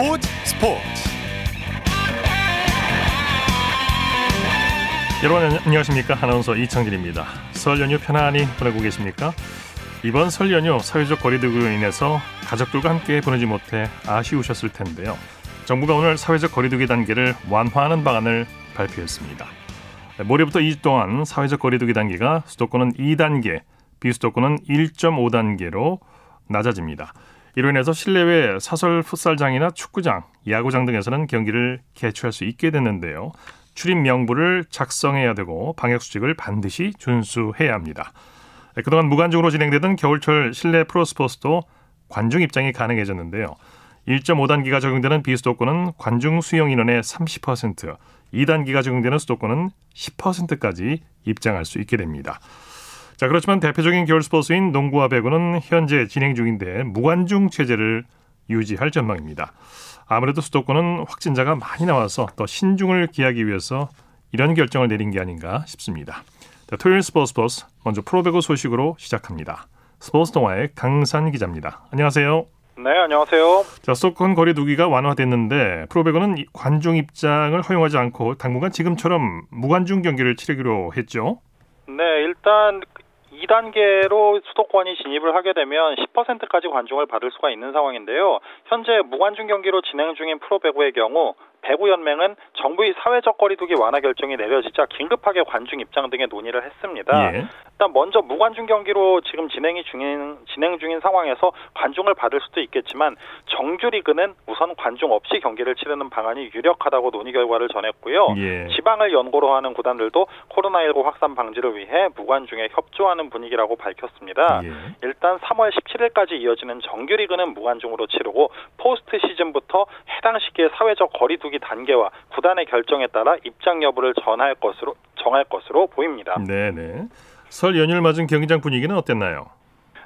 스포츠 스포츠 여러분 안녕하십니까 아나운서 이창진입니다. 설 연휴 편안히 보내고 계십니까? 이번 설 연휴 사회적 거리두기로 인해서 가족들과 함께 보내지 못해 아쉬우셨을 텐데요. 정부가 오늘 사회적 거리두기 단계를 완화하는 방안을 발표했습니다. 모레부터 2주 동안 사회적 거리두기 단계가 수도권은 2단계, 비수도권은 1.5단계로 낮아집니다. 이로 인해서 실내외 사설 풋살장이나 축구장, 야구장 등에서는 경기를 개최할 수 있게 됐는데요. 출입 명부를 작성해야 되고 방역 수칙을 반드시 준수해야 합니다. 그동안 무관중으로 진행되던 겨울철 실내 프로스포츠도 관중 입장이 가능해졌는데요. 1.5단계가 적용되는 비수도권은 관중 수용 인원의 30%, 2단계가 적용되는 수도권은 10%까지 입장할 수 있게 됩니다. 자, 그렇지만 대표적인 겨울 스포츠인 농구와 배구는 현재 진행 중인데 무관중 체제를 유지할 전망입니다. 아무래도 수도권은 확진자가 많이 나와서 더 신중을 기하기 위해서 이런 결정을 내린 게 아닌가 싶습니다. 자, 토요일 스포츠 스포츠 먼저 프로배구 소식으로 시작합니다. 스포츠 동화의 강산 기자입니다. 안녕하세요. 네, 안녕하세요. 자, 수도권 거리 두기가 완화됐는데 프로배구는 관중 입장을 허용하지 않고 당분간 지금처럼 무관중 경기를 치르기로 했죠. 네, 일단 2단계로 수도권이 진입을 하게 되면 10%까지 관중을 받을 수가 있는 상황인데요. 현재 무관중 경기로 진행 중인 프로배구의 경우 배구연맹은 정부의 사회적 거리두기 완화 결정이 내려지자 긴급하게 관중 입장 등의 논의를 했습니다. 예. 일단 먼저 무관중 경기로 지금 진행이 중인 진행 중인 상황에서 관중을 받을 수도 있겠지만 정규리그는 우선 관중 없이 경기를 치르는 방안이 유력하다고 논의 결과를 전했고요. 예. 지방을 연고로 하는 구단들도 코로나19 확산 방지를 위해 무관중에 협조하는 분위기라고 밝혔습니다. 예. 일단 3월 17일까지 이어지는 정규리그는 무관중으로 치르고 포스트 시즌부터 해당 시기의 사회적 거리두기 단계와 구단의 결정에 따라 입장 여부를 전할 것으로 정할 것으로 보입니다. 네, 네. 설 연휴를 맞은 경기장 분위기는 어땠나요?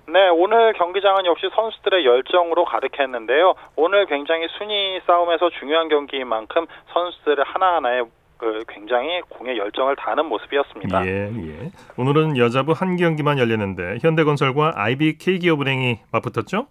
네, 오늘 경기장은 역시 선수들의 열정으로 가득했는데요. 오늘 굉장히 순위 싸움에서 중요한 경기인 만큼 선수들의 하나하나에 그 굉장히 공의 열정을 다하는 모습이었습니다. 예, 예. 오늘은 여자부 한 경기만 열렸는데 현대건설과 IBK 기업은행이 맞붙었죠?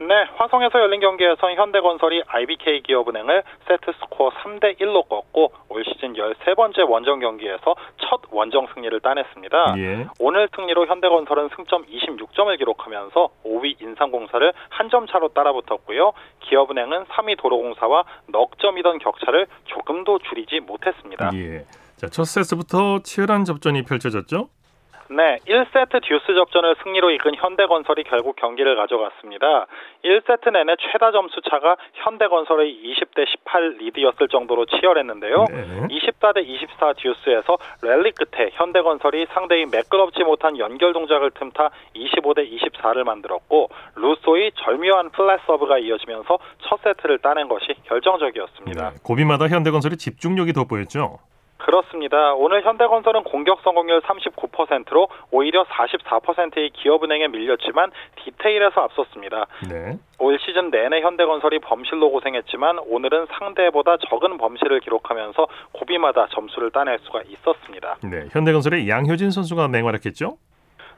네, 화성에서 열린 경기에선 현대건설이 IBK 기업은행을 세트 스코어 3대 1로 꺾고 올 시즌 13번째 원정 경기에서 첫 원정 승리를 따냈습니다. 예. 오늘 승리로 현대건설은 승점 26점을 기록하면서 5위 인삼공사를 한 점 차로 따라붙었고요. 기업은행은 3위 도로공사와 넉 점이던 격차를 조금도 줄이지 못했습니다. 예. 자, 첫 세트부터 치열한 접전이 펼쳐졌죠? 네, 1세트 듀스 접전을 승리로 이끈 현대건설이 결국 경기를 가져갔습니다. 1세트 내내 최다 점수 차가 현대건설의 20대 18 리드였을 정도로 치열했는데요. 네. 24대 24 듀스에서 랠리 끝에 현대건설이 상대의 매끄럽지 못한 연결 동작을 틈타 25대 24를 만들었고 루소의 절묘한 플랫 서브가 이어지면서 첫 세트를 따낸 것이 결정적이었습니다. 네. 고비마다 현대건설이 집중력이 돋보였죠? 그렇습니다. 오늘 현대건설은 공격 성공률 39%로 오히려 44%의 기업은행에 밀렸지만 디테일에서 앞섰습니다. 네. 올 시즌 내내 현대건설이 범실로 고생했지만 오늘은 상대보다 적은 범실을 기록하면서 고비마다 점수를 따낼 수가 있었습니다. 네. 현대건설의 양효진 선수가 맹활약했죠?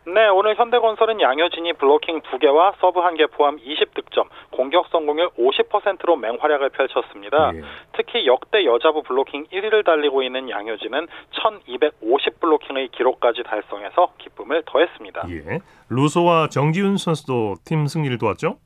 네, 오늘 현대건설은 양효진이 블로킹 2개와 서브 1개 포함 20득점, 공격 성공률 50%로 맹활약을 펼쳤습니다. 예. 특히 역대 여자부 블로킹 1위를 달리고 있는 양효진은 1250 블로킹의 기록까지 달성해서 기쁨을 더했습니다. 예. 루소와 정지윤 선수도 팀 승리를 도왔죠?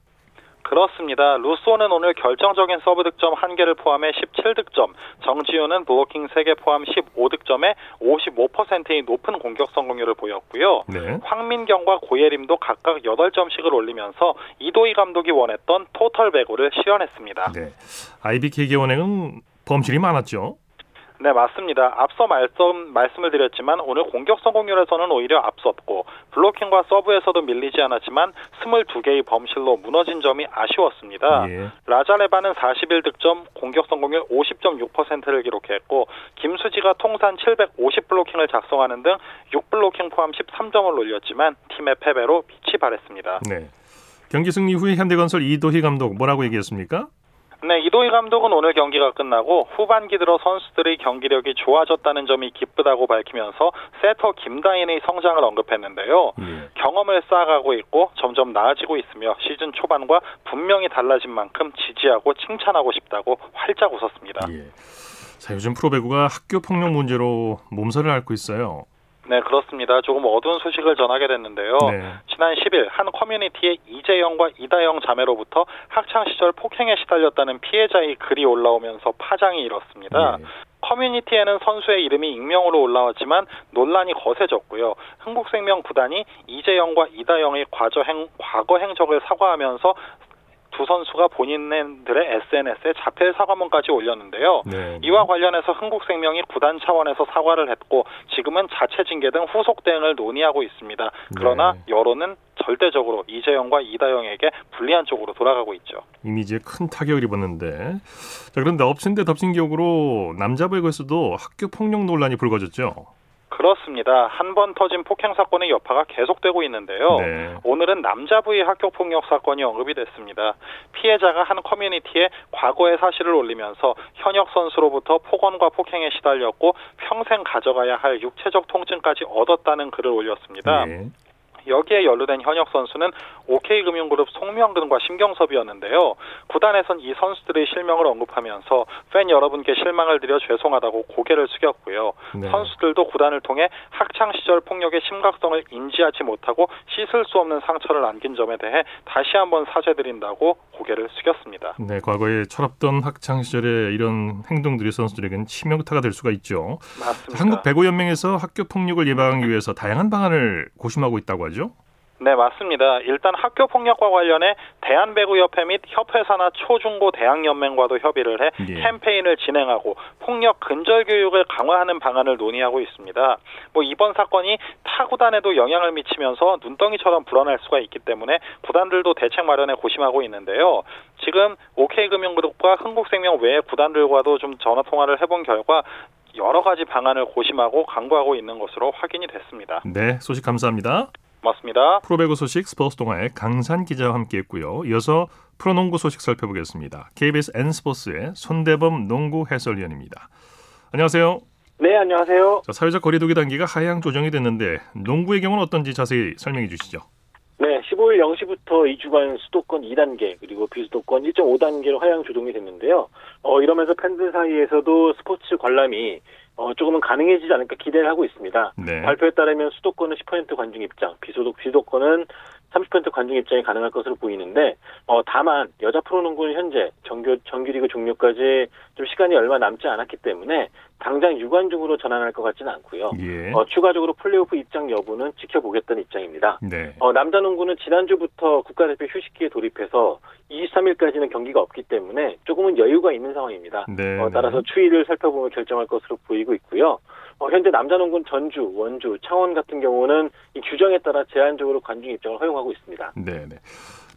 그렇습니다. 루소는 오늘 결정적인 서브 득점 1개를 포함해 17득점, 정지훈은 블로킹 3개 포함 15득점에 55%의 높은 공격 성공률을 보였고요. 네. 황민경과 고예림도 각각 8점씩을 올리면서 이도희 감독이 원했던 토털 배구를 실현했습니다. 네. IBK 기업은행은 범실이 많았죠? 네, 맞습니다. 앞서 말씀, 말씀을 드렸지만 오늘 공격 성공률에서는 오히려 앞섰고 블로킹과 서브에서도 밀리지 않았지만 22개의 범실로 무너진 점이 아쉬웠습니다. 예. 라자레바는 41득점, 공격 성공률 50.6%를 기록했고 김수지가 통산 750 블로킹을 작성하는 등 6블로킹 포함 13점을 올렸지만 팀의 패배로 빛이 발했습니다. 네. 경기 승리 후에 현대건설 이도희 감독 뭐라고 얘기했습니까? 네, 이도희 감독은 오늘 경기가 끝나고 후반기 들어 선수들의 경기력이 좋아졌다는 점이 기쁘다고 밝히면서 세터 김다인의 성장을 언급했는데요. 예. 경험을 쌓아가고 있고 점점 나아지고 있으며 시즌 초반과 분명히 달라진 만큼 지지하고 칭찬하고 싶다고 활짝 웃었습니다. 예. 자, 요즘 프로배구가 학교 폭력 문제로 몸살을 앓고 있어요. 네, 그렇습니다. 조금 어두운 소식을 전하게 됐는데요. 네. 지난 10일 한 커뮤니티에 이재영과 이다영 자매로부터 학창 시절 폭행에 시달렸다는 피해자의 글이 올라오면서 파장이 일었습니다. 예. 커뮤니티에는 선수의 이름이 익명으로 올라왔지만 논란이 거세졌고요. 흥국생명 구단이 이재영과 이다영의 과거, 행, 과거 행적을 사과하면서 두 선수가 본인들의 SNS에 자폐 사과문까지 올렸는데요. 네. 이와 관련해서 흥국생명이 구단 차원에서 사과를 했고 지금은 자체 징계 등 후속 대응을 논의하고 있습니다. 그러나 네. 여론은 절대적으로 이재영과 이다영에게 불리한 쪽으로 돌아가고 있죠. 이미지에 큰 타격을 입었는데 자 그런데 엎친 데 덮친 격으로 남자 배구에서도 학교 폭력 논란이 불거졌죠. 그렇습니다. 한 번 터진 폭행 사건의 여파가 계속되고 있는데요. 네. 오늘은 남자 부의 학교 폭력 사건이 언급이 됐습니다. 피해자가 한 커뮤니티에 과거의 사실을 올리면서 현역 선수로부터 폭언과 폭행에 시달렸고 평생 가져가야 할 육체적 통증까지 얻었다는 글을 올렸습니다. 예. 여기에 연루된 현역 선수는 OK금융그룹 송명근과 심경섭이었는데요. 구단에선 이 선수들의 실명을 언급하면서 팬 여러분께 실망을 드려 죄송하다고 고개를 숙였고요. 네. 선수들도 구단을 통해 학창 시절 폭력의 심각성을 인지하지 못하고 씻을 수 없는 상처를 남긴 점에 대해 다시 한번 사죄드린다고 고개를 숙였습니다. 네, 과거에 철없던 학창 시절의 이런 행동들이 선수들에게는 치명타가 될 수가 있죠. 맞습니다. 한국 배구 연맹에서 학교 폭력을 예방하기 위해서 다양한 방안을 고심하고 있다고 하죠. 네, 맞습니다. 일단 학교 폭력과 관련해 대한배구협회 및 협회사나 초중고 대학연맹과도 협의를 해 예. 캠페인을 진행하고 폭력 근절 교육을 강화하는 방안을 논의하고 있습니다. 뭐 이번 사건이 타 구단에도 영향을 미치면서 눈덩이처럼 불어날 수가 있기 때문에 구단들도 대책 마련에 고심하고 있는데요. 지금 OK금융그룹과 흥국생명 외의 구단들과도 좀 전화 통화를 해본 결과 여러 가지 방안을 고심하고 강구하고 있는 것으로 확인이 됐습니다. 네, 소식 감사합니다. 고맙습니다. 프로배구 소식 스포츠 동아의 강산 기자와 함께했고요. 이어서 프로농구 소식 살펴보겠습니다. KBS N스포츠의 손대범 농구 해설위원입니다. 안녕하세요. 네, 안녕하세요. 자, 사회적 거리두기 단계가 하향 조정이 됐는데 농구의 경우는 어떤지 자세히 설명해 주시죠. 네, 15일 0시부터 2주간 수도권 2단계 그리고 비수도권 1.5단계로 하향 조정이 됐는데요. 어, 이러면서 팬들 사이에서도 스포츠 관람이 어, 조금은 가능해지지 않을까 기대를 하고 있습니다. 네. 발표에 따르면 수도권은 10% 관중 입장, 비수도, 비수도권은 30% 관중 입장이 가능할 것으로 보이는데, 어, 다만, 여자 프로농구는 현재 정규, 정규리그 종료까지 좀 시간이 얼마 남지 않았기 때문에, 당장 유관중으로 전환할 것 같지는 않고요. 예. 어, 추가적으로 플레이오프 입장 여부는 지켜보겠다는 입장입니다. 네. 어, 남자 농구는 지난주부터 국가대표 휴식기에 돌입해서 23일까지는 경기가 없기 때문에 조금은 여유가 있는 상황입니다. 네. 어, 따라서 추이를 살펴보면 결정할 것으로 보이고 있고요. 어, 현재 남자 농구는 전주, 원주, 창원 같은 경우는 이 규정에 따라 제한적으로 관중 입장을 허용하고 있습니다. 네, 네.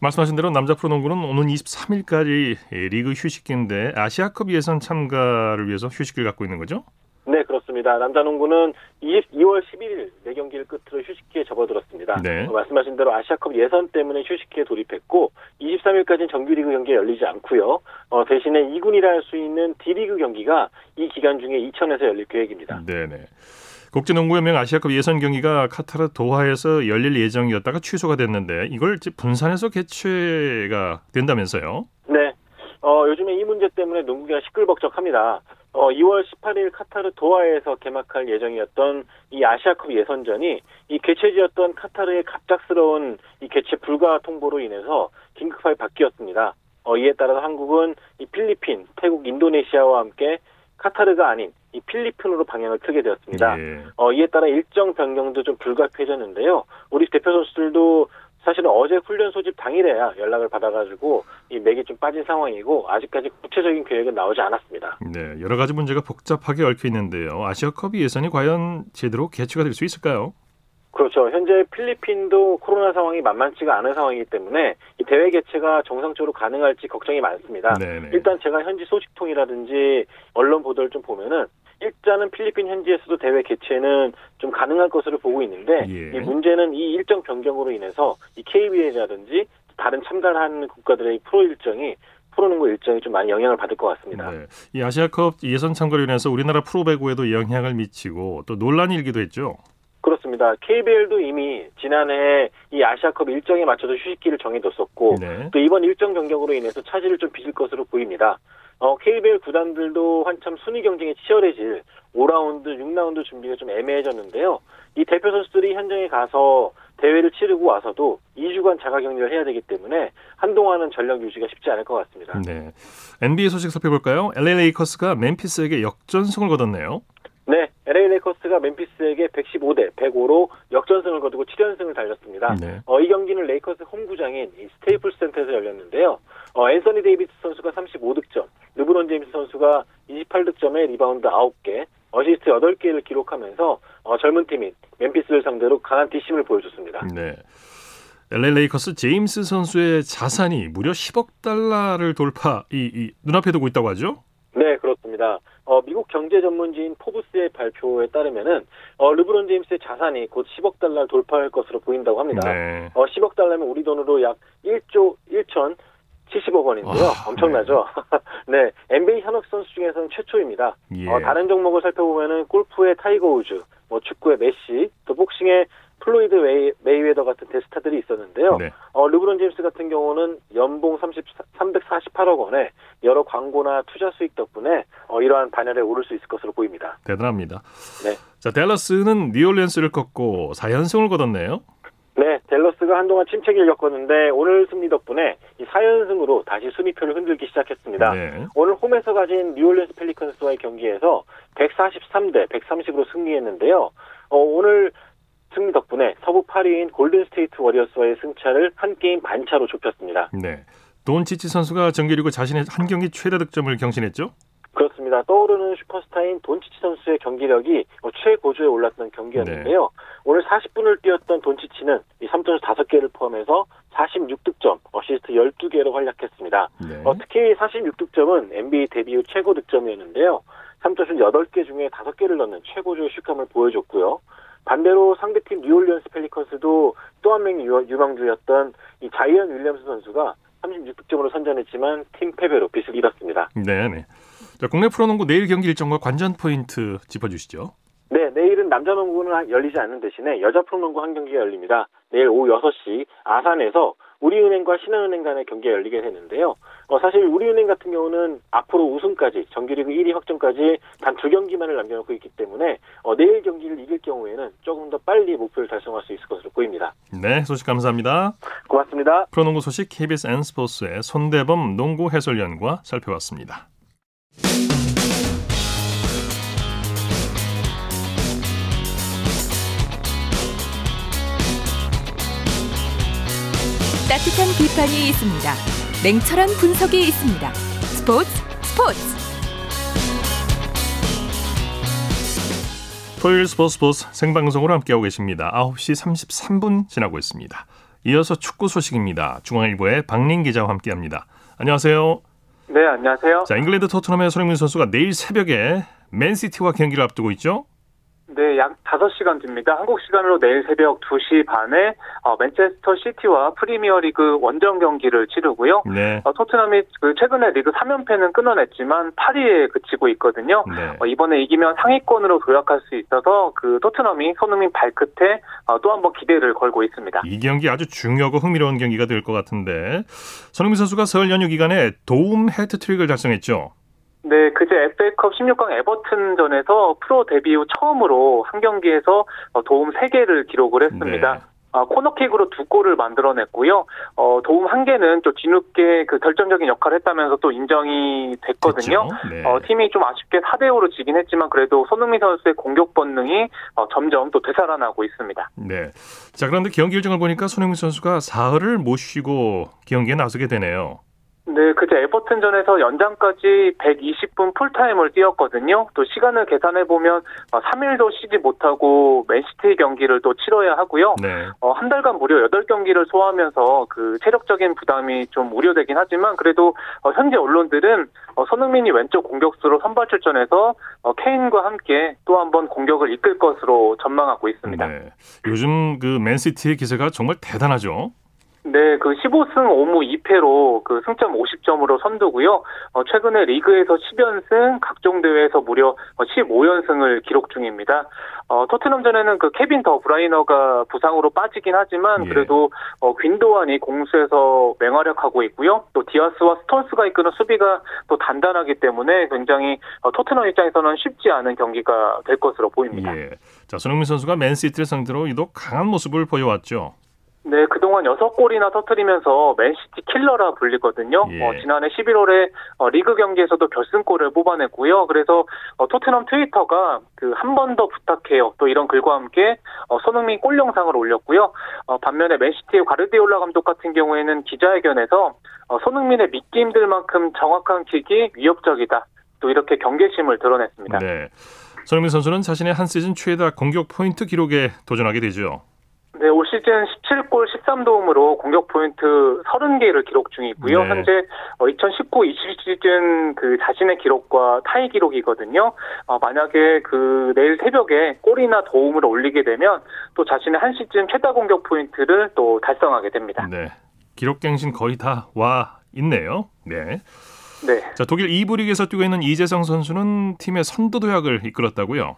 말씀하신 대로 남자 프로농구는 오는 23일까지 리그 휴식기인데 아시아컵 예선 참가를 위해서 휴식기를 갖고 있는 거죠? 네, 그렇습니다. 남자 농구는 20, 2월 11일 네 경기를 끝으로 휴식기에 접어들었습니다. 네. 어, 말씀하신 대로 아시아컵 예선 때문에 휴식기에 돌입했고 23일까지는 정규리그 경기가 열리지 않고요. 어, 대신에 2군이라 할 수 있는 D리그 경기가 이 기간 중에 이천에서 열릴 계획입니다. 네, 네. 국제농구연맹 아시아컵 예선 경기가 카타르 도하에서 열릴 예정이었다가 취소가 됐는데 이걸 분산해서 개최가 된다면서요? 네. 어, 요즘에 이 문제 때문에 농구가 시끌벅적합니다. 어, 2월 18일 카타르 도하에서 개막할 예정이었던 이 아시아컵 예선전이 이 개최지였던 카타르의 갑작스러운 이 개최 불가 통보로 인해서 긴급하게 바뀌었습니다. 어, 이에 따라서 한국은 이 필리핀, 태국, 인도네시아와 함께 카타르가 아닌 이 필리핀으로 방향을 틀게 되었습니다. 예. 어, 이에 따라 일정 변경도 좀 불가피해졌는데요. 우리 대표 선수들도 사실은 어제 훈련 소집 당일에야 연락을 받아가지고 이 맥이 좀 빠진 상황이고 아직까지 구체적인 계획은 나오지 않았습니다. 네, 여러 가지 문제가 복잡하게 얽혀 있는데요. 아시아컵 예선이 과연 제대로 개최가 될 수 있을까요? 그렇죠. 현재 필리핀도 코로나 상황이 만만치가 않은 상황이기 때문에 이 대회 개최가 정상적으로 가능할지 걱정이 많습니다. 네, 네. 일단 제가 현지 소식통이라든지 언론 보도를 좀 보면은 일단은 필리핀 현지에서도 대회 개최는 좀 가능할 것으로 보고 있는데 예. 이 문제는 이 일정 변경으로 인해서 이 KBL이라든지 다른 참가하는 국가들의 프로 일정이 프로농구 일정이 좀 많이 영향을 받을 것 같습니다. 네. 이 아시아컵 예선 참가로 인해서 우리나라 프로배구에도 영향을 미치고 또 논란이 일기도 했죠. 그렇습니다. KBL도 이미 지난해 이 아시아컵 일정에 맞춰서 휴식기를 정해뒀었고 네. 또 이번 일정 변경으로 인해서 차질을 좀 빚을 것으로 보입니다. 어, KBL 구단들도 한참 순위 경쟁이 치열해질 5라운드, 6라운드 준비가 좀 애매해졌는데요. 이 대표 선수들이 현장에 가서 대회를 치르고 와서도 2주간 자가 격리를 해야 되기 때문에 한동안은 전력 유지가 쉽지 않을 것 같습니다. 네. NBA 소식 살펴볼까요? LA 레이커스가 멤피스에게 역전승을 거뒀네요. 네, LA 레이커스가 멤피스에게 115대 105로 역전승을 거두고 7연승을 달렸습니다. 네. 어, 이 경기는 레이커스 홈구장인 이 스테이플스 센터에서 열렸는데요. 어, 앤서니 데이비스 선수가 35득점, 르브론 제임스 선수가 28득점에 리바운드 9개, 어시스트 8개를 기록하면서 어, 젊은 팀인 멤피스를 상대로 강한 뒷심을 보여줬습니다. 네. LA 레이커스 제임스 선수의 자산이 무려 10억 달러를 돌파 이, 이 눈앞에 두고 있다고 하죠? 네, 그렇습니다. 어, 미국 경제 전문지인 포브스의 발표에 따르면은 어, 르브론 제임스의 자산이 곧 10억 달러를 돌파할 것으로 보인다고 합니다. 네. 어, 10억 달러면 우리 돈으로 약 1조 1천 70억 원인데요. 와, 엄청나죠? 네. NBA 현역 선수 중에서는 최초입니다. 예. 어, 다른 종목을 살펴보면은 골프의 타이거 우즈, 뭐 축구의 메시, 또 복싱의 플로이드 웨이, 메이웨더 같은 대스타들이 있었는데요. 네. 어, 르브론 제임스 같은 경우는 연봉 30, 348억 원에 여러 광고나 투자 수익 덕분에 어, 이러한 반열에 오를 수 있을 것으로 보입니다. 대단합니다. 네. 자, 댈러스는 뉴올리언스를 꺾고 4연승을 거뒀네요. 네, 댈러스가 한동안 침체기를 겪었는데 오늘 승리 덕분에 이 4연승으로 다시 순위표를 흔들기 시작했습니다. 네. 오늘 홈에서 가진 뉴올리언스 펠리컨스와의 경기에서 143대 130으로 승리했는데요. 어, 오늘 승리 덕분에 서부 8위인 골든스테이트 워리어스와의 승차를 한 게임 반차로 좁혔습니다. 네. 돈치치 선수가 정규리그 자신의 한 경기 최다 득점을 경신했죠? 그렇습니다. 떠오르는 슈퍼스타인 돈치치 선수의 경기력이 뭐 최고조에 올랐던 경기였는데요. 오늘 40분을 뛰었던 돈치치는 이 3점슛 5개를 포함해서 46득점, 어시스트 12개로 활약했습니다. 네. 어, 특히 46득점은 NBA 데뷔 후 최고 득점이었는데요. 3점슛 8개 중에 5개를 넣는 최고조의 슛감을 보여줬고요. 반대로 상대팀 뉴올리언스 펠리컨스도 또 한 명의 유- 유망주였던 이 자이언 윌리엄스 선수가 36득점으로 선전했지만 팀 패배로 빚을 잃었습니다. 네, 네. 자, 국내 프로농구 내일 경기 일정과 관전 포인트 짚어주시죠. 네, 내일은 남자 농구는 열리지 않는 대신에 여자 프로농구 한 경기가 열립니다. 내일 오후 6시 아산에서 우리은행과 신한은행 간의 경기가 열리게 되는데요. 어, 사실 우리은행 같은 경우는 앞으로 우승까지 정규리그 1위 확정까지 단 두 경기만을 남겨놓고 있기 때문에 어, 내일 경기를 이길 경우에는 조금 더 빨리 목표를 달성할 수 있을 것으로 보입니다. 네, 소식 감사합니다. 고맙습니다. 프로농구 소식 KBS N스포츠의 손대범 농구 해설위원과 살펴봤습니다. 따뜻한 비판이 있습니다. 냉철한 분석이 있습니다. 스포츠 스포츠 토요일 스포츠 스포츠 생방송으로 함께하고 계십니다. 9시 33분 지나고 있습니다. 이어서 축구 소식입니다. 중앙일보의 박린 기자와 함께합니다. 안녕하세요. 네, 안녕하세요. 자, 잉글랜드 토트넘의 손흥민 선수가 내일 새벽에 맨시티와 경기를 앞두고 있죠? 네, 약 5시간 뒤입니다. 한국 시간으로 내일 새벽 2시 반에 어, 맨체스터 시티와 프리미어리그 원정 경기를 치르고요. 네. 어, 토트넘이 그 최근에 리그 3연패는 끊어냈지만 8위에 그치고 있거든요. 네. 어, 이번에 이기면 상위권으로 도약할 수 있어서 그 토트넘이 손흥민 발끝에 어, 또한 번 기대를 걸고 있습니다. 이 경기 아주 중요하고 흥미로운 경기가 될 것 같은데 손흥민 선수가 설 연휴 기간에 도움 해트트릭을 달성했죠. 네, 그제 FA컵 16강 에버튼전에서 프로 데뷔 후 처음으로 한 경기에서 어, 도움 3개를 기록을 했습니다. 네. 아, 코너킥으로 두 골을 만들어냈고요. 어, 도움 한 개는 또 뒤늦게 그 결정적인 역할을 했다면서 또 인정이 됐거든요. 네. 어, 팀이 좀 아쉽게 4대 5로 지긴 했지만 그래도 손흥민 선수의 공격 본능이 어, 점점 또 되살아나고 있습니다. 네. 자, 그런데 경기 일정을 보니까 손흥민 선수가 사흘을 못 쉬고 경기에 나서게 되네요. 네, 그제 에버튼전에서 연장까지 120분 풀타임을 뛰었거든요. 또 시간을 계산해 보면 3일도 쉬지 못하고 맨시티 경기를 또 치러야 하고요. 네. 어, 한 달간 무려 8경기를 소화하면서 그 체력적인 부담이 좀 우려되긴 하지만 그래도 어, 현재 언론들은 어, 손흥민이 왼쪽 공격수로 선발 출전해서 어, 케인과 함께 또 한 번 공격을 이끌 것으로 전망하고 있습니다. 네. 요즘 그 맨시티의 기세가 정말 대단하죠. 네, 그 15승 5무 2패로 그 승점 50점으로 선두고요. 어, 최근에 리그에서 10연승, 각종 대회에서 무려 15연승을 기록 중입니다. 어, 토트넘전에는 그 케빈 더 브라이너가 부상으로 빠지긴 하지만 예. 그래도 어, 귄도안이 공수에서 맹활약하고 있고요. 또 디아스와 스톤스가 이끄는 수비가 또 단단하기 때문에 굉장히 어, 토트넘 입장에서는 쉽지 않은 경기가 될 것으로 보입니다. 예. 자, 손흥민 선수가 맨시티를 상대로 유독 강한 모습을 보여왔죠. 네, 그동안 6골이나 터뜨리면서 맨시티 킬러라 불리거든요. 예. 어, 지난해 11월에 어, 리그 경기에서도 결승골을 뽑아냈고요. 그래서 어, 토트넘 트위터가 그 한 번 더 부탁해요. 또 이런 글과 함께 어, 손흥민 골 영상을 올렸고요. 어, 반면에 맨시티의 가르디올라 감독 같은 경우에는 기자회견에서 어, 손흥민의 믿기 힘들 만큼 정확한 킥이 위협적이다. 또 이렇게 경계심을 드러냈습니다. 네. 손흥민 선수는 자신의 한 시즌 최다 공격 포인트 기록에 도전하게 되죠. 네, 올 시즌 17골 13도움으로 공격 포인트 30개를 기록 중이고요. 네. 현재 2019-20 시즌 그 자신의 기록과 타이 기록이거든요. 어, 만약에 그 내일 새벽에 골이나 도움을 올리게 되면 또 자신의 한 시즌 최다 공격 포인트를 또 달성하게 됩니다. 네. 기록 갱신 거의 다 와 있네요. 네. 네. 자, 독일 2부 리그에서 뛰고 있는 이재성 선수는 팀의 선두 도약을 이끌었다고요.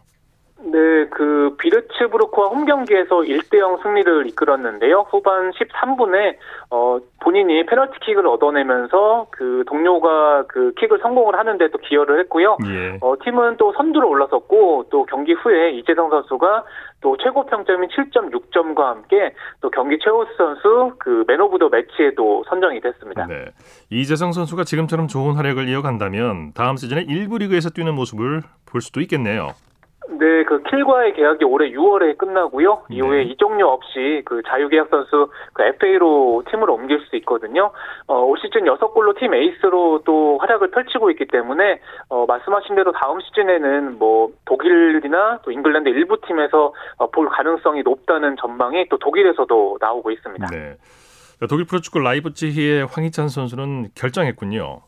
네, 그 비르츠부르크와 홈 경기에서 1대0 승리를 이끌었는데요. 후반 13분에 어 본인이 페널티킥을 얻어내면서 그 동료가 그 킥을 성공을 하는데 또 기여를 했고요. 예. 어 팀은 또 선두로 올라섰고 또 경기 후에 이재성 선수가 또 최고 평점인 7.6점과 함께 또 경기 최우수 선수 그 Man of the Match에도 선정이 됐습니다. 네. 이재성 선수가 지금처럼 좋은 활약을 이어간다면 다음 시즌에 1부 리그에서 뛰는 모습을 볼 수도 있겠네요. 네, 그 킬과의 계약이 올해 6월에 끝나고요. 네. 이후에 이적료 없이 그 자유계약 선수 그 FA로 팀을 옮길 수 있거든요. 어, 올 시즌 6골로 팀 에이스로 또 활약을 펼치고 있기 때문에 어, 말씀하신 대로 다음 시즌에는 뭐 독일이나 또 잉글랜드 일부 팀에서 어, 볼 가능성이 높다는 전망이 또 독일에서도 나오고 있습니다. 네. 자, 독일 프로축구 라이프치히의 황희찬 선수는 결장했군요.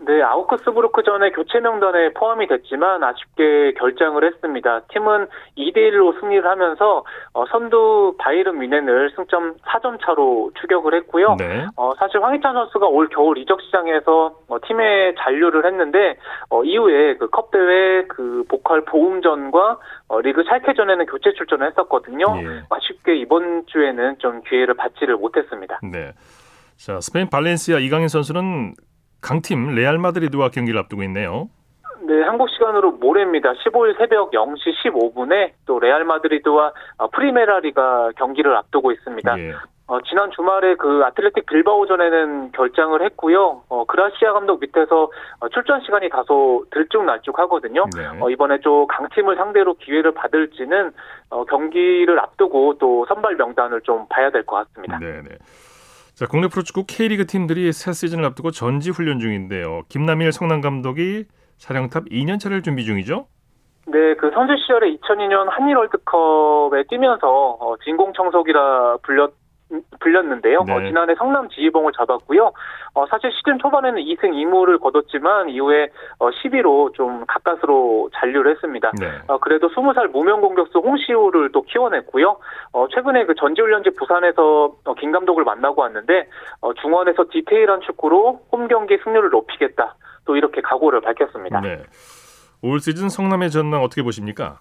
네, 아우크스부르크 전에 교체 명단에 포함이 됐지만 아쉽게 결장을 했습니다. 팀은 2대1로 승리를 하면서 어, 선두 바이른 뮌헨을 승점 4점 차로 추격을 했고요. 네. 어, 사실 황희찬 선수가 올 겨울 이적 시장에서 어, 팀에 잔류를 했는데 어, 이후에 그 컵대회 그 포칼 보훔전과 어, 리그 샬케전에는 교체 출전을 했었거든요. 예. 아쉽게 이번 주에는 좀 기회를 받지를 못했습니다. 네. 자, 스페인 발렌시아 이강인 선수는 강팀 레알 마드리드와 경기를 앞두고 있네요. 네, 한국 시간으로 모레입니다. 15일 새벽 0시 15분에 또 레알 마드리드와 어, 프리메라리가 경기를 앞두고 있습니다. 예. 어, 지난 주말에 그 아틀레틱 빌바오전에는 결장을 했고요. 어, 그라시아 감독 밑에서 어, 출전 시간이 다소 들쭉날쭉하거든요. 네. 어, 이번에 좀 강팀을 상대로 기회를 받을지는 어, 경기를 앞두고 또 선발 명단을 좀 봐야 될 것 같습니다. 네, 네. 자, 국내 프로축구 K리그 팀들이 새 시즌을 앞두고 전지 훈련 중인데요. 김남일 성남 감독이 사령탑 2년 차를 준비 중이죠. 네, 그 선수 시절에 2002년 한일 월드컵에 뛰면서 어, 진공청소기라 불렸 불렸는데요. 네. 어, 지난해 성남 지휘봉을 잡았고요. 어, 사실 시즌 초반에는 2승 2무를 거뒀지만 이후에 어, 10위로 좀 가까스로 잔류를 했습니다. 네. 어, 그래도 20살 무명 공격수 홍시우를 또 키워냈고요. 어, 최근에 그 전지훈련지 부산에서 어, 김 감독을 만나고 왔는데 어, 중원에서 디테일한 축구로 홈 경기 승률을 높이겠다. 또 이렇게 각오를 밝혔습니다. 네. 올 시즌 성남의 전망 어떻게 보십니까?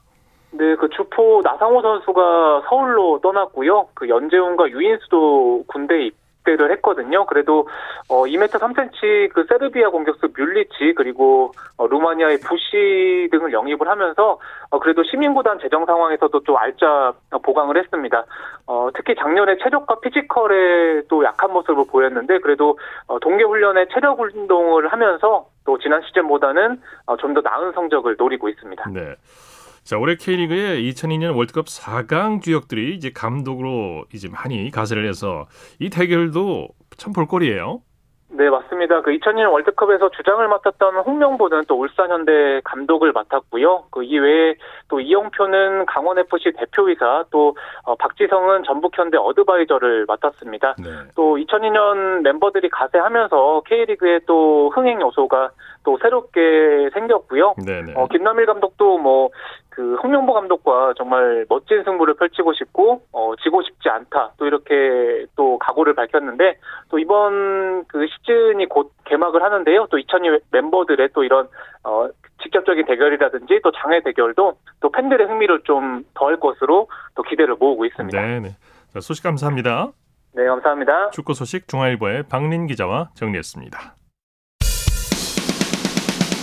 네, 그 주포 나상호 선수가 서울로 떠났고요. 그 연재훈과 유인수도 군대에 입대를 했거든요. 그래도 어 2m 3cm 그 세르비아 공격수 뮬리치 그리고 어, 루마니아의 부시 등을 영입을 하면서 어 그래도 시민구단 재정 상황에서도 좀 알짜 보강을 했습니다. 어 특히 작년에 체력과 피지컬에 또 약한 모습을 보였는데 그래도 어 동계 훈련에 체력 운동을 하면서 또 지난 시즌보다는 어 좀 더 나은 성적을 노리고 있습니다. 네. 자, 올해 K리그의 2002년 월드컵 4강 주역들이 이제 감독으로 이제 많이 가세를 해서 이 대결도 참 볼거리예요. 네, 맞습니다. 그 2002년 월드컵에서 주장을 맡았던 홍명보는 또 울산현대 감독을 맡았고요. 그 이외에 또 이영표는 강원FC 대표이사, 또 어, 박지성은 전북현대 어드바이저를 맡았습니다. 네. 또 2002년 멤버들이 가세하면서 K리그에 또 흥행 요소가 또 새롭게 생겼고요. 네, 네. 어, 김남일 감독도 뭐, 그, 홍명보 감독과 정말 멋진 승부를 펼치고 싶고, 어, 지고 싶지 않다. 또 이렇게 또 각오를 밝혔는데 또 이번 그 시즌이 곧 개막을 하는데요. 또 2002 멤버들의 또 이런 어 직접적인 대결이라든지 또 장애 대결도 또 팬들의 흥미를 좀 더할 것으로 또 기대를 모으고 있습니다. 네, 네. 자, 소식 감사합니다. 네, 감사합니다. 축구 소식 중앙일보의 박린 기자와 정리했습니다.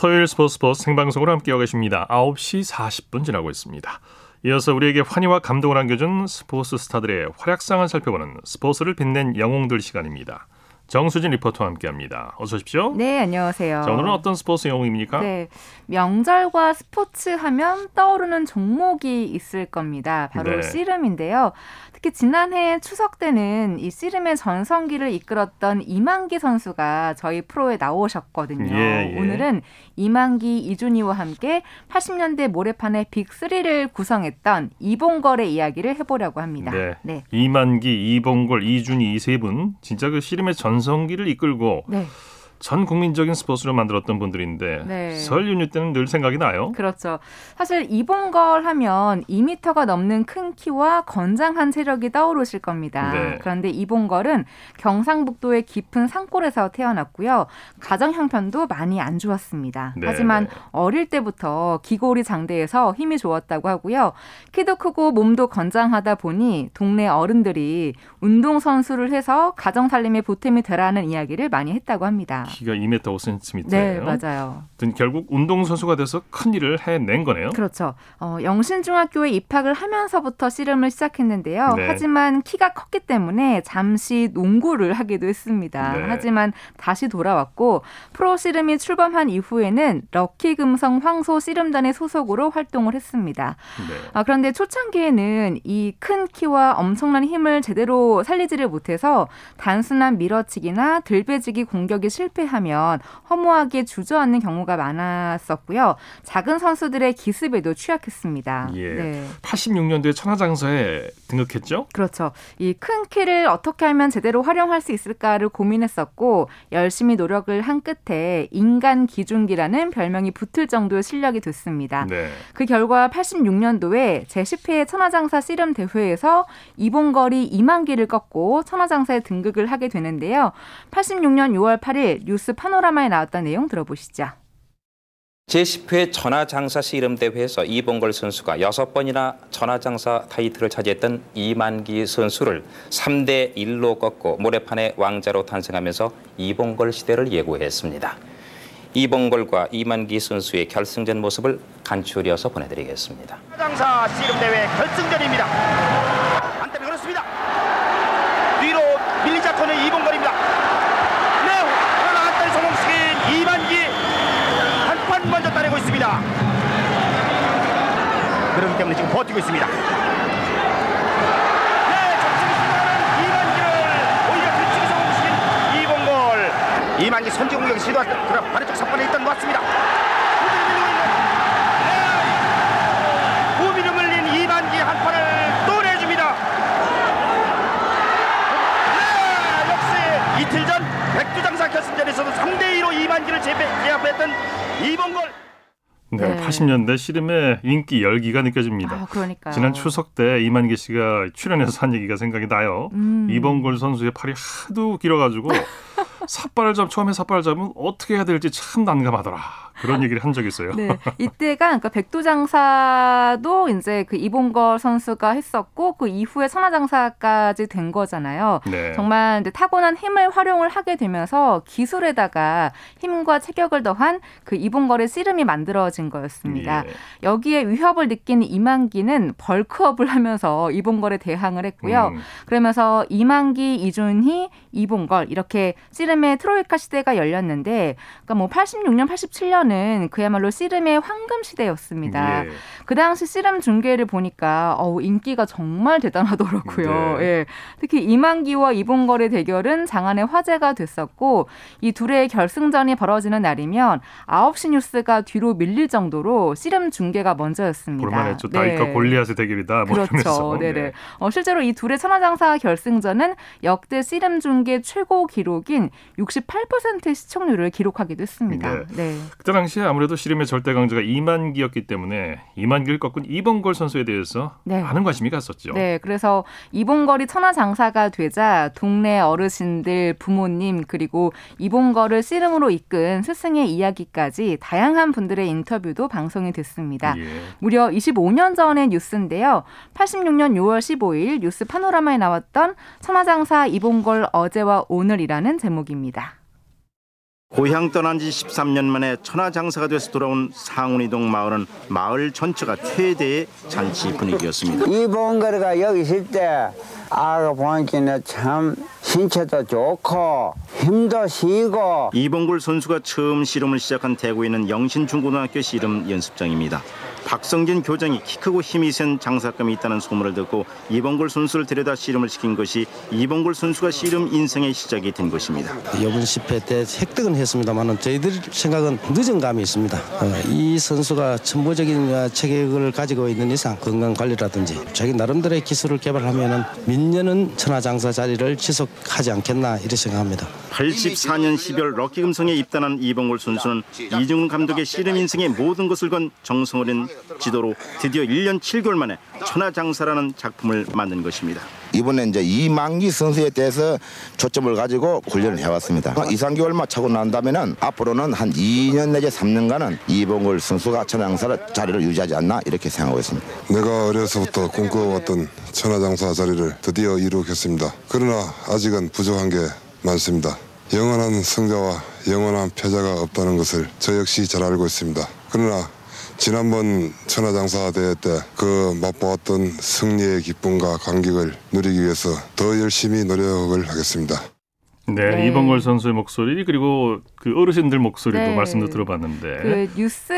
토요일 스포츠 스포츠 생방송으로 함께하고 계십니다. 9시 40분 지나고 있습니다. 이어서 우리에게 환희와 감동을 안겨준 스포츠 스타들의 활약상을 살펴보는 스포츠를 빛낸 영웅들 시간입니다. 정수진 리포터와 함께합니다. 어서 오십시오. 네, 안녕하세요. 자, 오늘은 어떤 스포츠 영웅입니까? 네, 명절과 스포츠 하면 떠오르는 종목이 있을 겁니다. 바로 네. 씨름인데요. 특히 지난해 추석 때는 이 씨름의 전성기를 이끌었던 이만기 선수가 저희 프로에 나오셨거든요. 예, 예. 오늘은 이만기, 이준희와 함께 80년대 모래판의 빅3를 구성했던 이봉걸의 이야기를 해보려고 합니다. 네. 네. 이만기, 이봉골, 이준희 이 세 분 진짜 그 씨름의 전성기를 이끌고 네. 전 국민적인 스포츠를 만들었던 분들인데 네. 설 연휴 때는 늘 생각이 나요. 그렇죠. 사실 이봉걸 하면 2미터가 넘는 큰 키와 건장한 체력이 떠오르실 겁니다. 네. 그런데 이봉걸은 경상북도의 깊은 산골에서 태어났고요. 가정 형편도 많이 안 좋았습니다. 네, 하지만 네. 어릴 때부터 기골이 장대해서 힘이 좋았다고 하고요. 키도 크고 몸도 건장하다 보니 동네 어른들이 운동 선수를 해서 가정 살림에 보탬이 되라는 이야기를 많이 했다고 합니다. 키가 2m 5cm예요. 네, 맞아요. 결국 운동 선수가 돼서 큰 일을 해낸 거네요. 그렇죠. 어, 영신중학교에 입학을 하면서부터 씨름을 시작했는데요. 네. 하지만 키가 컸기 때문에 잠시 농구를 하기도 했습니다. 네. 하지만 다시 돌아왔고 프로 씨름이 출범한 이후에는 럭키 금성 황소 씨름단의 소속으로 활동을 했습니다. 네. 아, 그런데 초창기에는 이 큰 키와 엄청난 힘을 제대로 살리지를 못해서 단순한 밀어치기나 들배지기 공격이 실패 하면 허무하게 주저앉는 경우가 많았었고요. 작은 선수들의 기습에도 취약했습니다. 예. 네. 86년도에 천하장사에 등극했죠. 그렇죠. 이 큰 키를 어떻게 하면 제대로 활용할 수 있을까를 고민했었고 열심히 노력을 한 끝에 인간 기중기라는 별명이 붙을 정도의 실력이 됐습니다. 네. 그 결과 86년도에 제10회 천하장사 씨름 대회에서 이봉걸이 이만기를 꺾고 천하장사에 등극을 하게 되는데요. 86년 6월 8일 뉴스 파노라마에 나왔던 내용 들어보시죠. 제10회 천하장사 씨름대회에서 이봉걸 선수가 여섯 번이나 천하장사 타이틀을 차지했던 이만기 선수를 3대 1로 꺾고 모래판의 왕자로 탄생하면서 이봉걸 시대를 예고했습니다. 이봉걸과 이만기 선수의 결승전 모습을 간추려서 보내드리겠습니다. 장사 씨름대회 결승전입니다. 안대를 걸었습니다. 때문에 지금 버티고 있습니다. 네, 이봉걸. 이만기 선제 공격이 시도할 때 그럼 반대쪽 3번에 일단 놓았습니다. 후미를 물린 이만기 한 판을 또 내줍니다. 네, 역시 이틀 전 백두장사 결승전에서도 3대2로 이만기를 제압했던 이봉걸. 네, 네. 80년대 씨름의 인기 열기가 느껴집니다. 아, 그러니까요. 지난 추석 때 이만기 씨가 출연해서 한 얘기가 생각이 나요. 음. 이봉골 선수의 팔이 하도 길어가지고 삿발을 잡 처음에 삿발을 잡으면 어떻게 해야 될지 참 난감하더라. 그런 얘기를 한 적이 있어요. 네, 이때가 그러니까 백두장사도 이제 그 이봉걸 선수가 했었고 그 이후에 천하장사까지 된 거잖아요. 네. 정말 타고난 힘을 활용을 하게 되면서 기술에다가 힘과 체격을 더한 그 이봉걸의 씨름이 만들어진 거였습니다. 예. 여기에 위협을 느낀 이만기는 벌크업을 하면서 이봉걸에 대항을 했고요. 음. 그러면서 이만기, 이준희, 이봉걸 이렇게 씨름 씨름의 트로이카 시대가 열렸는데, 그러니까 뭐 86년, 87년 은 그야말로 씨름의 황금 시대였습니다. 예. 그 당시 씨름 중계를 보니까 어우, 인기가 정말 대단하더라고요. 네. 예. 특히 이만기와 이봉걸의 대결은 장안의 화제가 됐었고 이 둘의 결승전이 벌어지는 날이면 9시 뉴스가 뒤로 밀릴 정도로 씨름 중계가 먼저였습니다. 볼만했죠. 다윗과 골리앗의 대결이다. 뭐 그렇죠. 네네. 네. 어, 실제로 이 둘의 천하장사 결승전은 역대 씨름 중계 최고 기록인 68%의 시청률을 기록하기도 했습니다. 네. 네. 그때 당시에 아무래도 씨름의 절대 강자가 이만기였기 때문에 이만기를 꺾은 이봉걸 선수에 대해서 네. 많은 관심이 갔었죠. 네, 그래서 이봉걸이 천하장사가 되자 동네 어르신들, 부모님 그리고 이봉걸을 씨름으로 이끈 스승의 이야기까지 다양한 분들의 인터뷰도 방송이 됐습니다. 예. 무려 25년 전의 뉴스인데요. 86년 6월 15일 뉴스 파노라마에 나왔던 천하장사 이봉걸 어제와 오늘이라는 제목입니다. 고향 떠난 지 13년 만에 천하장사가 돼서 돌아온 상운이동 마을은 마을 전체가 최대의 잔치 분위기였습니다. 이봉거리가 여기 있을 때 아가 보니까 참 신체도 좋고 힘도 쉬고 이봉골 선수가 처음 씨름을 시작한 대구에 있는 영신중고등학교 씨름 연습장입니다. 박성진 교장이 키 크고 힘이 센 장사감이 있다는 소문을 듣고 이봉골 선수를 데려다 씨름을 시킨 것이 이봉골 선수가 씨름 인생의 시작이 된 것입니다. 이번 10회 때 획득은 했습니다만 저희들 생각은 늦은 감이 있습니다. 어, 이 선수가 천부적인 어, 체격을 가지고 있는 이상 건강 관리라든지 자기 나름대로의 기술을 개발하면 민년은 천하장사 자리를 지속하지 않겠나 이렇게 생각합니다. 84년 12월 럭키금성에 입단한 이봉골 선수는 이중훈 감독의 씨름 인생의 모든 것을 건 정성 어린 지도로 드디어 1년 7개월 만에 천하장사라는 작품을 만든 것입니다. 이번에 이제 이만기 선수에 대해서 초점을 가지고 훈련을 해왔습니다. 2, 3개월만 차고 난다면은 앞으로는 한 2년 내지 3년간은 이봉걸 선수가 천양사 자리를 유지하지 않나 이렇게 생각하고 있습니다. 내가 어려서부터 꿈꿔왔던 천하장사 자리를 드디어 이루겠습니다. 그러나 아직은 부족한 게 많습니다. 영원한 승자와 영원한 패자가 없다는 것을 저 역시 잘 알고 있습니다. 그러나 지난번 천하장사 대회 때 그 맛보았던 승리의 기쁨과 감격을 누리기 위해서 더 열심히 노력을 하겠습니다. 네, 네. 이봉걸 선수의 목소리 그리고 그 어르신들 목소리도 네. 말씀도 들어봤는데 그 뉴스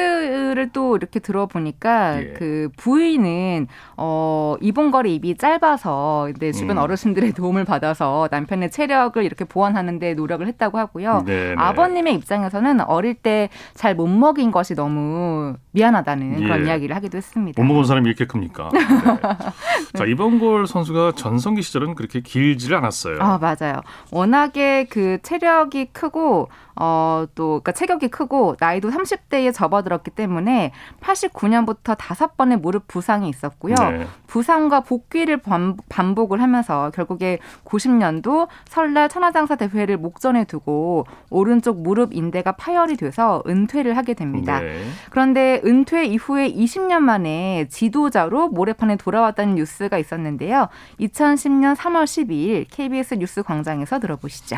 를또 이렇게 들어보니까 예. 그 부인은 어 이봉걸의 입이 짧아서 근데 주변 음. 어르신들의 도움을 받아서 남편의 체력을 이렇게 보완하는데 노력을 했다고 하고요. 네, 네. 아버님의 입장에서는 어릴 때 잘 못 먹인 것이 너무 미안하다는 그런 예. 이야기를 하기도 했습니다. 못 먹은 사람이 이렇게 큽니까? 네. 자, 이봉걸 선수가 전성기 시절은 그렇게 길지를 않았어요. 아 맞아요. 워낙에 그 체력이 크고 어또 그러니까 체격이 크고 나이도 30대에 접어들었기 때문에 89년부터 다섯 번의 무릎 부상이 있었고요. 네. 부상과 복귀를 반- 반복을 하면서 결국에 90년도 설날 천하장사 대회를 목전에 두고 오른쪽 무릎 인대가 파열이 돼서 은퇴를 하게 됩니다. 네. 그런데 은퇴 이후에 20년 만에 지도자로 모래판에 돌아왔다는 뉴스가 있었는데요. 2010년 3월 12일 KBS 뉴스 광장에서 들어보시죠.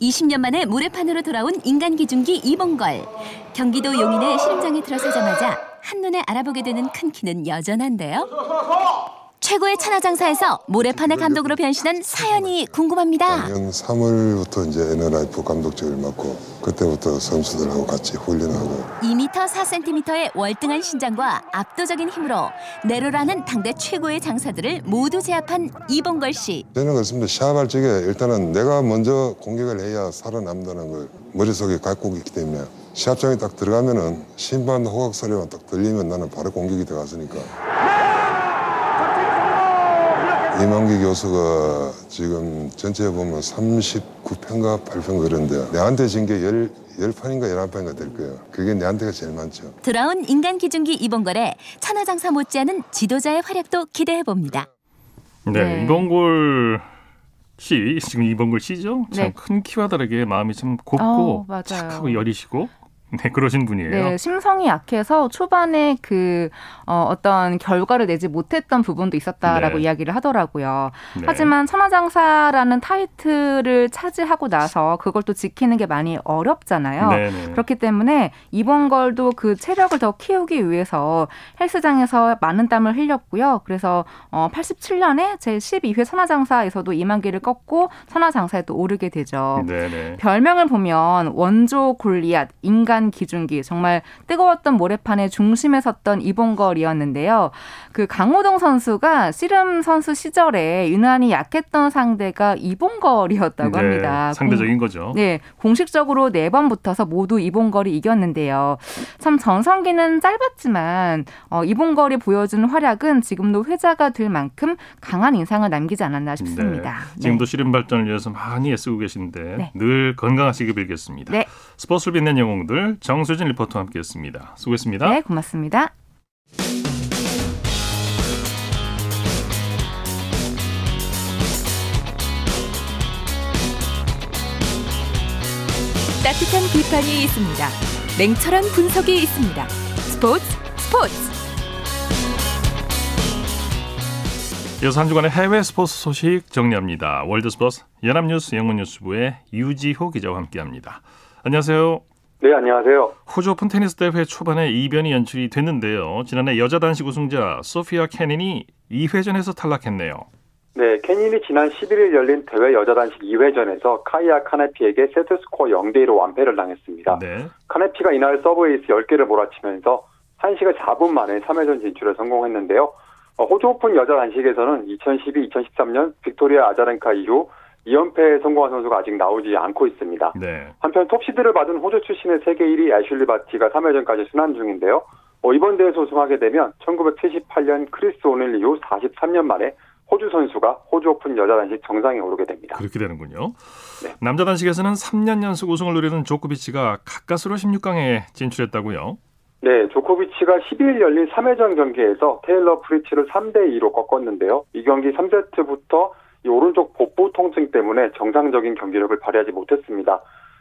20년 만에 모래판으로 돌아온 인간 기중기 이봉걸. 경기도 용인의 씨름장에 들어서자마자 한눈에 알아보게 되는 큰 키는 여전한데요. 최고의 천하장사에서 모래판의 감독으로 변신한 사연이 궁금합니다. 작년 3월부터 이제 NLIF 감독직을 맡고 그때부터 선수들하고 같이 훈련하고 2m 4cm의 월등한 신장과 압도적인 힘으로 내로라는 당대 최고의 장사들을 모두 제압한 이봉걸 씨. 저는 그렇습니다. 시합할 적에 일단은 내가 먼저 공격을 해야 살아남는다는 걸 머릿속에 갖고 있기 때문에 시합장에 딱 들어가면은 심판 호각 소리만 딱 들리면 나는 바로 공격이 들어갔으니까 이만기 교수가 지금 전체에 보면 39편가 8편 그런데 내한테 진 게 10판인가 11판인가 될 거예요. 그게 내한테가 제일 많죠. 돌아온 인간 기중기 이봉걸의 천하장사 못지않은 지도자의 활약도 기대해 봅니다. 네, 네. 이봉골 씨 지금 이봉골 씨죠? 참 네. 큰 키와 다르게 마음이 참 곱고 어. 착하고 여리시고 네, 그러신 분이에요. 네, 심성이 약해서 초반에 그 어, 어떤 결과를 내지 못했던 부분도 있었다라고 네. 이야기를 하더라고요. 네. 하지만 천하장사라는 타이틀을 차지하고 나서 그걸 또 지키는 게 많이 어렵잖아요. 네네. 그렇기 때문에 이번 걸도 그 체력을 더 키우기 위해서 헬스장에서 많은 땀을 흘렸고요. 그래서 어, 87년에 제 12회 천하장사에서도 이만기를 꺾고 천하장사에 또 오르게 되죠. 네네. 별명을 보면 원조 골리앗, 인간 기준기 정말 뜨거웠던 모래판의 중심에 섰던 이봉걸이었는데요. 그 강호동 선수가 씨름 선수 시절에 유난히 약했던 상대가 이봉걸이었다고 네, 합니다. 상대적인 공- 거죠. 네, 공식적으로 네 번 붙어서 모두 이봉걸이 이겼는데요. 참 전성기는 짧았지만 어, 이봉걸이 보여준 활약은 지금도 회자가 될 만큼 강한 인상을 남기지 않았나 싶습니다. 네. 지금도 씨름 발전을 위해서 많이 애쓰고 계신데 네. 늘 건강하시길 빌겠습니다. 네. 스포츠를 빛낸 영웅들 정수진 리포터와 함께했습니다. 수고했습니다. 네, 고맙습니다. 따뜻한 비판이 있습니다. 냉철한 분석이 있습니다. 스포츠 스포츠 이어서 한 주간의 해외 스포츠 소식 정리합니다. 월드 스포츠 연합뉴스 영문뉴스부의 유지호 기자와 함께합니다. 안녕하세요. 네, 안녕하세요. 호주 오픈 테니스 대회 초반에 이변이 연출이 됐는데요. 지난해 여자 단식 우승자 소피아 케닌이 2회전에서 탈락했네요. 네, 케닌이 지난 11일 열린 대회 여자 단식 2회전에서 카이아 카네피에게 세트 스코어 0대 1로 완패를 당했습니다. 네. 카네피가 이날 서브 에이스 10개를 몰아치면서 1시간 4분 만에 3회전 진출에 성공했는데요. 어, 호주 오픈 여자 단식에서는 2012-2013년 빅토리아 아자렌카 이후 2연패에 성공한 선수가 아직 나오지 않고 있습니다. 네. 한편 톱시드를 받은 호주 출신의 세계 1위 애슐리 바티가 3회전까지 순항 중인데요. 어, 이번 대회에서 우승하게 되면 1978년 크리스 오닐 이후 43년 만에 호주 선수가 호주 오픈 여자 단식 정상에 오르게 됩니다. 그렇게 되는군요. 네. 남자 단식에서는 3년 연속 우승을 노리는 조코비치가 가까스로 16강에 진출했다고요. 네, 조코비치가 12일 열린 3회전 경기에서 테일러 프리츠를 3대 2로 꺾었는데요. 이 경기 3세트부터 이 오른쪽 복부 통증 때문에 정상적인 경기력을 발휘하지 못했습니다.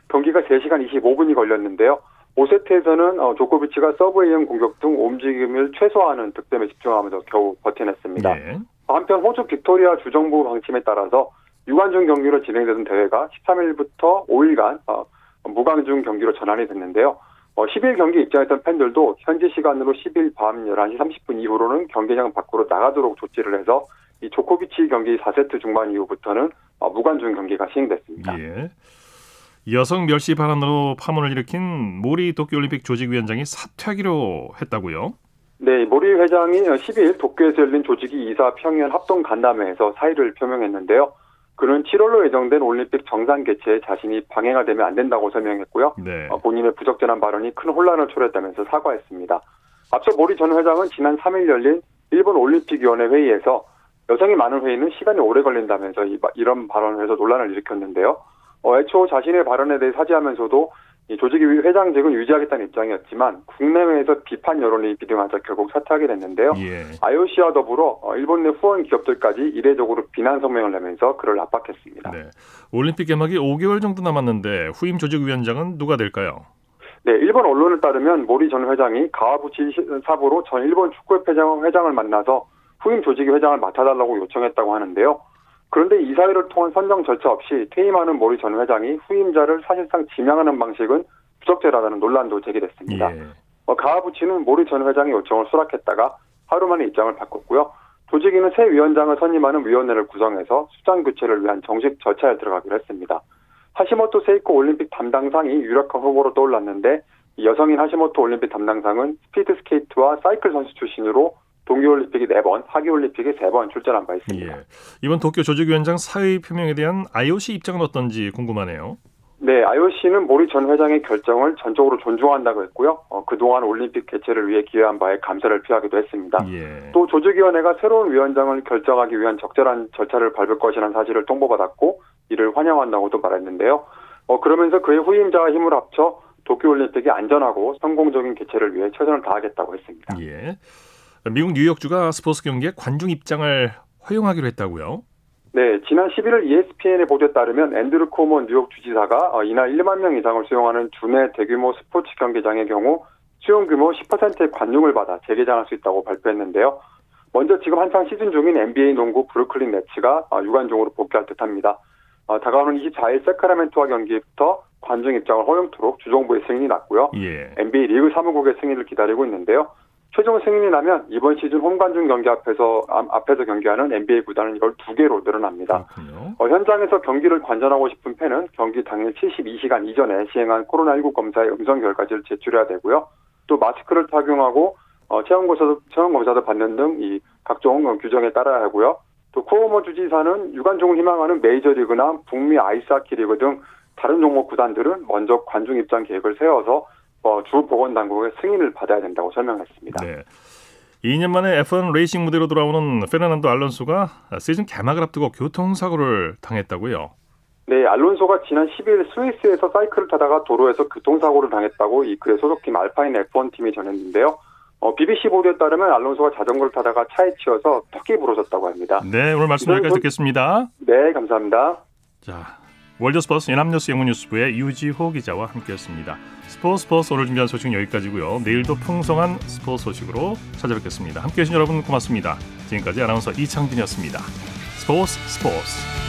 경기가 3시간 25분이 걸렸는데요. 5세트에서는 어, 조코비치가 서브에 이은 공격 등 움직임을 최소화하는 득점에 집중하면서 겨우 버텨냈습니다. 예. 한편 호주 빅토리아 주정부 방침에 따라서 유관중 경기로 진행되던 대회가 13일부터 5일간 어, 무관중 경기로 전환이 됐는데요. 어, 10일 경기 입장했던 팬들도 현지 시간으로 10일 밤 11시 30분 이후로는 경기장 밖으로 나가도록 조치를 해서 이 조코비치 경기 4세트 중반 이후부터는 어, 무관중 경기가 시행됐습니다. 예. 여성 멸시 발언으로 파문을 일으킨 모리 도쿄올림픽 조직위원장이 사퇴하기로 했다고요. 네, 모리 회장이 10일 도쿄에서 열린 조직위 이사 평연 합동 간담회에서 사의를 표명했는데요. 그는 7월로 예정된 올림픽 정상 개최에 자신이 방해가 되면 안 된다고 설명했고요. 네. 어, 본인의 부적절한 발언이 큰 혼란을 초래했다면서 사과했습니다. 앞서 모리 전 회장은 지난 3일 열린 일본 올림픽위원회 회의에서 여성이 많은 회의는 시간이 오래 걸린다면서 이, 런 발언을 해서 논란을 일으켰는데요. 어, 애초 자신의 발언에 대해 사죄하면서도 이 조직위 회장직은 유지하겠다는 입장이었지만 국내외에서 비판 여론이 비등하자 결국 사퇴하게 됐는데요. 예. IOC와 더불어 어, 일본 내 후원 기업들까지 이례적으로 비난 성명을 내면서 그를 압박했습니다. 네. 올림픽 개막이 5개월 정도 남았는데 후임 조직위원장은 누가 될까요? 네, 일본 언론에 따르면 모리 전 회장이 가와부치 사부로 전 일본 축구협회장 회장을 만나서 후임 조직위 회장을 맡아달라고 요청했다고 하는데요. 그런데 이사회를 통한 선정 절차 없이 퇴임하는 모리 전 회장이 후임자를 사실상 지명하는 방식은 부적절하다는 논란도 제기됐습니다. 예. 어, 가와부치는 모리 전 회장의 요청을 수락했다가 하루 만에 입장을 바꿨고요. 조직위는 새 위원장을 선임하는 위원회를 구성해서 수장 교체를 위한 정식 절차에 들어가기로 했습니다. 하시모토 세이코 올림픽 담당상이 유력한 후보로 떠올랐는데 이 여성인 하시모토 올림픽 담당상은 스피드 스케이트와 사이클 선수 출신으로 동계올림픽에 4번, 하계올림픽에 3번 출전한 바 있습니다. 예. 이번 도쿄 조직위원장 사의 표명에 대한 IOC 입장은 어떤지 궁금하네요. 네, IOC는 모리 전 회장의 결정을 전적으로 존중한다고 했고요. 어, 그동안 올림픽 개최를 위해 기여한 바에 감사를 표하기도 했습니다. 예. 또 조직위원회가 새로운 위원장을 결정하기 위한 적절한 절차를 밟을 것이라는 사실을 통보받았고 이를 환영한다고도 말했는데요. 어, 그러면서 그의 후임자와 힘을 합쳐 도쿄올림픽이 안전하고 성공적인 개최를 위해 최선을 다하겠다고 했습니다. 예. 미국 뉴욕주가 스포츠 경기에 관중 입장을 허용하기로 했다고요? 네, 지난 11일 ESPN의 보도에 따르면 앤드루 코모 뉴욕 주지사가 어, 이날 1만 명 이상을 수용하는 주내 대규모 스포츠 경기장의 경우 수용 규모 10%의 관용을 받아 재개장할 수 있다고 발표했는데요. 먼저 지금 한창 시즌 중인 NBA 농구 브루클린 네츠가 어, 유관중으로 복귀할 듯합니다. 어, 다가오는 24일 세카라멘토와 경기부터 관중 입장을 허용토록 주정부의 승인이 났고요. 예. NBA 리그 사무국의 승인을 기다리고 있는데요. 최종 승인이 나면 이번 시즌 홈관중 경기 앞에서 앞에서 경기하는 NBA 구단은 12개로 늘어납니다. 어, 현장에서 경기를 관전하고 싶은 팬은 경기 당일 72시간 이전에 시행한 코로나19 검사의 음성 결과지를 제출해야 되고요. 또 마스크를 착용하고 어, 체온 검사도 체온 검사도 받는 등 이 각종 규정에 따라야 하고요. 또 쿠오모 주지사는 유관중을 희망하는 메이저리그나 북미 아이스하키 리그 등 다른 종목 구단들은 먼저 관중 입장 계획을 세워서 어, 주 보건당국의 승인을 받아야 된다고 설명했습니다. 네. 2년 만에 F1 레이싱 무대로 돌아오는 페르난도 알론소가 시즌 개막을 앞두고 교통사고를 당했다고요? 네, 알론소가 지난 10일 스위스에서 사이클을 타다가 도로에서 교통사고를 당했다고 이 그의 소속팀 알파인 F1 팀이 전했는데요. 어, BBC 보도에 따르면 알론소가 자전거를 타다가 차에 치여서 턱이 부러졌다고 합니다. 네, 오늘 말씀 여기까지 듣겠습니다. 네, 감사합니다. 자, 월드스포츠 연합뉴스 영문뉴스부의 유지호 기자와 함께했습니다. 스포츠 스포츠 오늘 준비한 소식은 여기까지고요. 내일도 풍성한 스포츠 소식으로 찾아뵙겠습니다. 함께해 주신 여러분 고맙습니다. 지금까지 아나운서 이창진이었습니다. 스포츠 스포츠